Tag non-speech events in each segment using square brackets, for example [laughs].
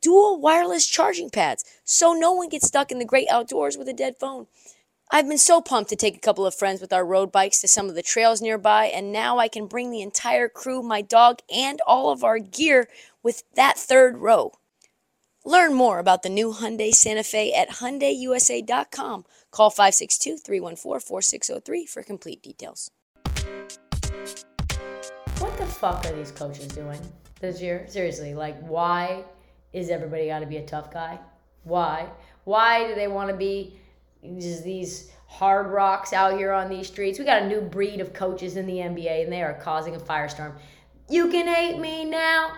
dual wireless charging pads so no one gets stuck in the great outdoors with a dead phone. I've been so pumped to take a couple of friends with our road bikes to some of the trails nearby, and now I can bring the entire crew, my dog, and all of our gear with that third row. Learn more about the new Hyundai Santa Fe at HyundaiUSA.com. Call 562-314-4603 for complete details. What the fuck are these coaches doing this year? Seriously, like why is everybody got to be a tough guy? Why? Why do they want to be just these hard rocks out here on these streets? We got a new breed of coaches in the NBA, and they are causing a firestorm. You can hate me now,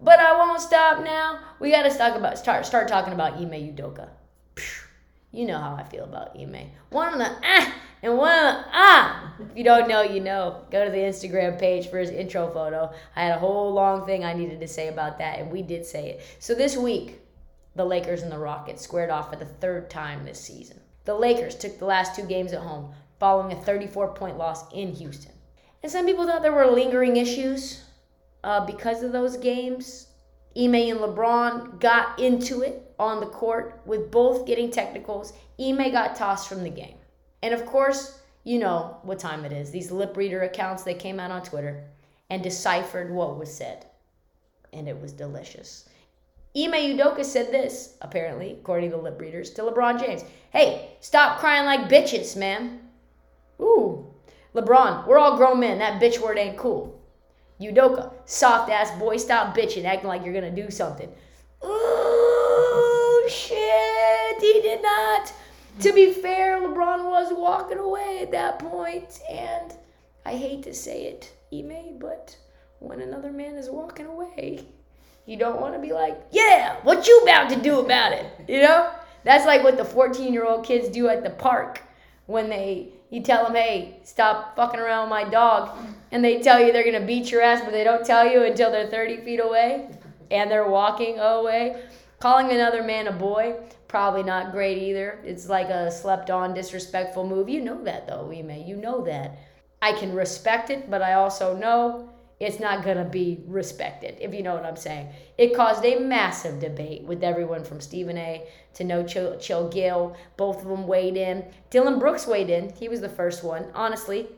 but I won't stop now. We got to talk about start start talking about Ime Udoka. You know how I feel about Ime. One of the ah and one of ah. If you don't know, you know. Go to the Instagram page for his intro photo. I had a whole long thing I needed to say about that, and we did say it. So this week, the Lakers and the Rockets squared off for the third time this season. The Lakers took the last two games at home, following a 34 point loss in Houston. And some people thought there were lingering issues uh, because of those games. Ime and LeBron got into it on the court with both getting technicals. Ime got tossed from the game. And of course, you know what time it is. These lip reader accounts, they came out on Twitter and deciphered what was said. And it was delicious. Ime Udoka said this, apparently, according to lip readers, to LeBron James. Hey, stop crying like bitches, man. Ooh. LeBron, we're all grown men. That bitch word ain't cool. Udoka, soft ass boy, stop bitching, acting like you're gonna do something. Ooh, shit, he did not. To be fair, LeBron was walking away at that point, and I hate to say it, Ime, but when another man is walking away, you don't want to be like, yeah, what you about to do about it? You know? That's like what the 14 year old kids do at the park when they you tell them, hey, stop fucking around with my dog, and they tell you they're gonna beat your ass, but they don't tell you until they're 30 feet away and they're walking away. Calling another man a boy, probably not great either. It's like a slept on, disrespectful move. You know that though, Ime. You know that. I can respect it, but I also know it's not going to be respected, if you know what I'm saying. It caused a massive debate with everyone from Stephen A to No Chill, Chill Gil. Both of them weighed in. Dillon Brooks weighed in. He was the first one. Honestly,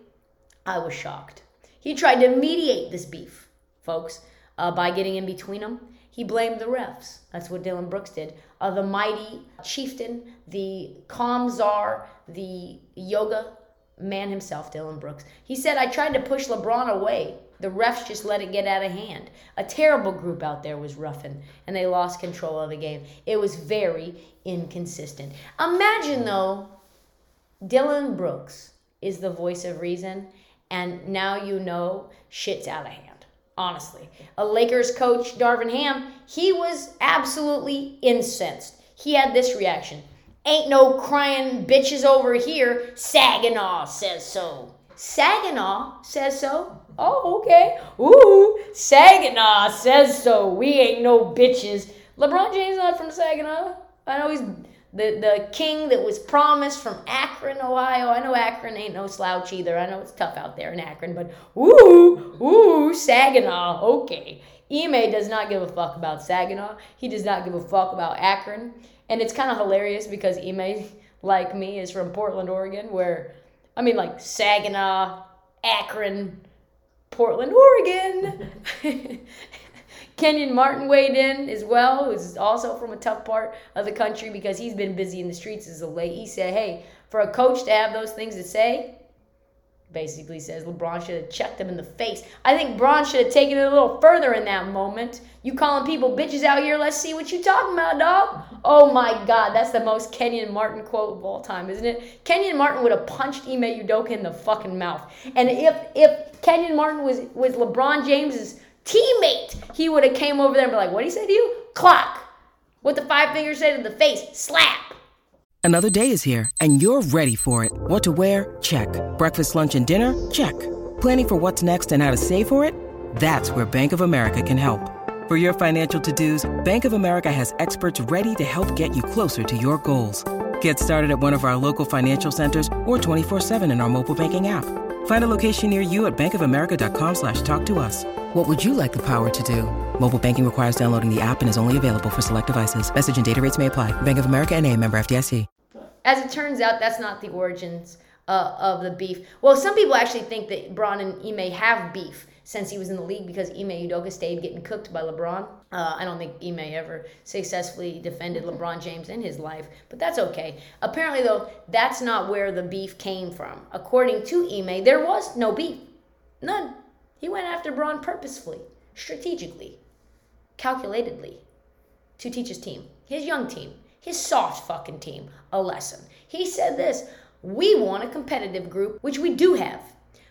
I was shocked. He tried to mediate this beef, folks, uh, by getting in between them. He blamed the refs. That's what Dillon Brooks did. Uh, the mighty chieftain, the calm czar, the yoga man himself, Dillon Brooks. He said, I tried to push LeBron away the refs just let it get out of hand. A terrible group out there was roughing, and they lost control of the game. It was very inconsistent. Imagine, though, Dillon Brooks is the voice of reason, and now you know shit's out of hand. Honestly. A Lakers coach, Darvin Ham, he was absolutely incensed. He had this reaction Ain't no crying bitches over here. Saginaw says so. Saginaw says so. Oh, okay. Ooh, Saginaw says so. We ain't no bitches. LeBron James not from Saginaw. I know he's the, the king that was promised from Akron, Ohio. I know Akron ain't no slouch either. I know it's tough out there in Akron, but ooh, ooh, Saginaw. Okay. Ime does not give a fuck about Saginaw. He does not give a fuck about Akron. And it's kind of hilarious because Ime, like me, is from Portland, Oregon, where, I mean, like Saginaw, Akron, Portland, Oregon. [laughs] Kenyon Martin weighed in as well, who's also from a tough part of the country because he's been busy in the streets as of late. He said, hey, for a coach to have those things to say, basically says LeBron should have checked him in the face. I think Bron should have taken it a little further in that moment. You calling people bitches out here? Let's see what you talking about, dog. Oh my God, that's the most Kenyon Martin quote of all time, isn't it? Kenyon Martin would have punched Ime Udoka in the fucking mouth. And if if Kenyon Martin was was LeBron James's teammate, he would have came over there and be like, "What did he say to you? Clock." What the five fingers say to the face? Slap! Another day is here, and you're ready for it. What to wear? Check. Breakfast, lunch, and dinner? Check. Planning for what's next and how to save for it? That's where Bank of America can help. For your financial to dos, Bank of America has experts ready to help get you closer to your goals. Get started at one of our local financial centers or 24-7 in our mobile banking app. Find a location near you at bankofamerica.com slash talk to us. What would you like the power to do? Mobile banking requires downloading the app and is only available for select devices. Message and data rates may apply. Bank of America and a member FDIC. As it turns out, that's not the origins uh, of the beef. Well, some people actually think that Bron and Ime have beef since he was in the league because Ime Udoka stayed getting cooked by LeBron. Uh, I don't think Ime ever successfully defended LeBron James in his life, but that's okay. Apparently, though, that's not where the beef came from. According to Ime, there was no beef. None. He went after Bron purposefully, strategically, calculatedly to teach his team, his young team, his soft fucking team, a lesson. He said this We want a competitive group, which we do have.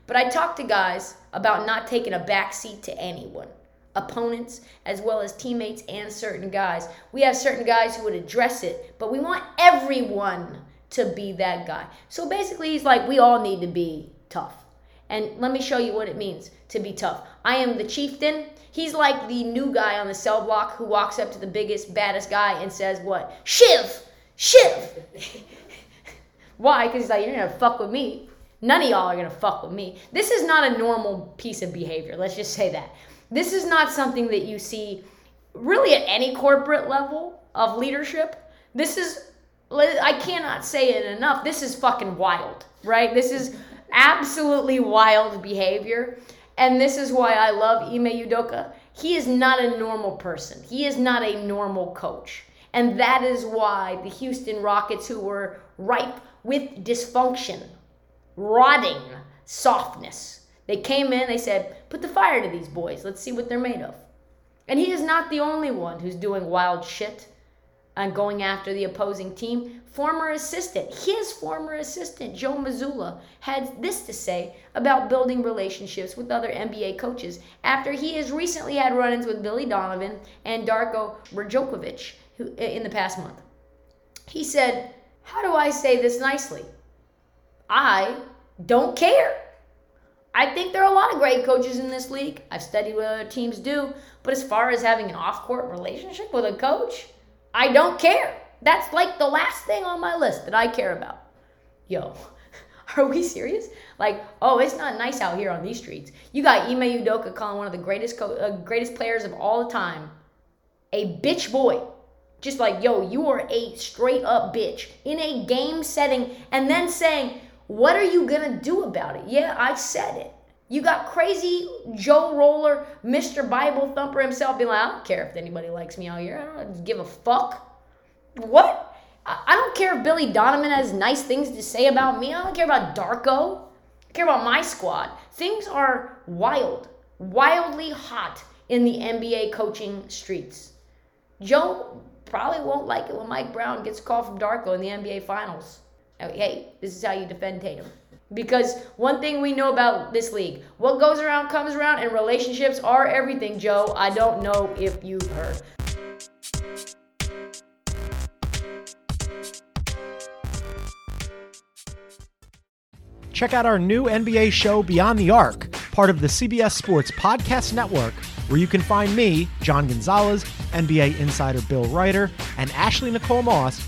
But I talked to guys about not taking a backseat to anyone opponents as well as teammates and certain guys. We have certain guys who would address it, but we want everyone to be that guy. So basically, he's like, we all need to be tough. And let me show you what it means to be tough. I am the chieftain. He's like the new guy on the cell block who walks up to the biggest, baddest guy and says, What? Shiv! Shiv! [laughs] Why? Because he's like, You're gonna fuck with me. None of y'all are gonna fuck with me. This is not a normal piece of behavior. Let's just say that. This is not something that you see really at any corporate level of leadership. This is, I cannot say it enough. This is fucking wild, right? This is absolutely wild behavior. And this is why I love Ime Udoka. He is not a normal person, he is not a normal coach. And that is why the Houston Rockets, who were ripe with dysfunction, rotting softness. They came in, they said, put the fire to these boys. Let's see what they're made of. And he is not the only one who's doing wild shit and going after the opposing team. Former assistant, his former assistant, Joe Mazzulla, had this to say about building relationships with other NBA coaches after he has recently had run ins with Billy Donovan and Darko Rajakovic in the past month. He said, How do I say this nicely? I don't care. I think there are a lot of great coaches in this league. I've studied what other teams do. But as far as having an off court relationship with a coach, I don't care. That's like the last thing on my list that I care about. Yo, [laughs] are we serious? Like, oh, it's not nice out here on these streets. You got Ime Udoka calling one of the greatest co- uh, greatest players of all time a bitch boy. Just like, yo, you are a straight up bitch in a game setting, and then saying, what are you going to do about it? Yeah, I said it. You got crazy Joe Roller, Mr. Bible Thumper himself being like, I don't care if anybody likes me out here. I don't give a fuck. What? I don't care if Billy Donovan has nice things to say about me. I don't care about Darko. I care about my squad. Things are wild, wildly hot in the NBA coaching streets. Joe probably won't like it when Mike Brown gets a call from Darko in the NBA Finals. Hey, this is how you defend Tatum. Because one thing we know about this league, what goes around comes around, and relationships are everything, Joe. I don't know if you've heard. Check out our new NBA show, Beyond the Arc, part of the CBS Sports Podcast Network, where you can find me, John Gonzalez, NBA insider Bill Reiter, and Ashley Nicole Moss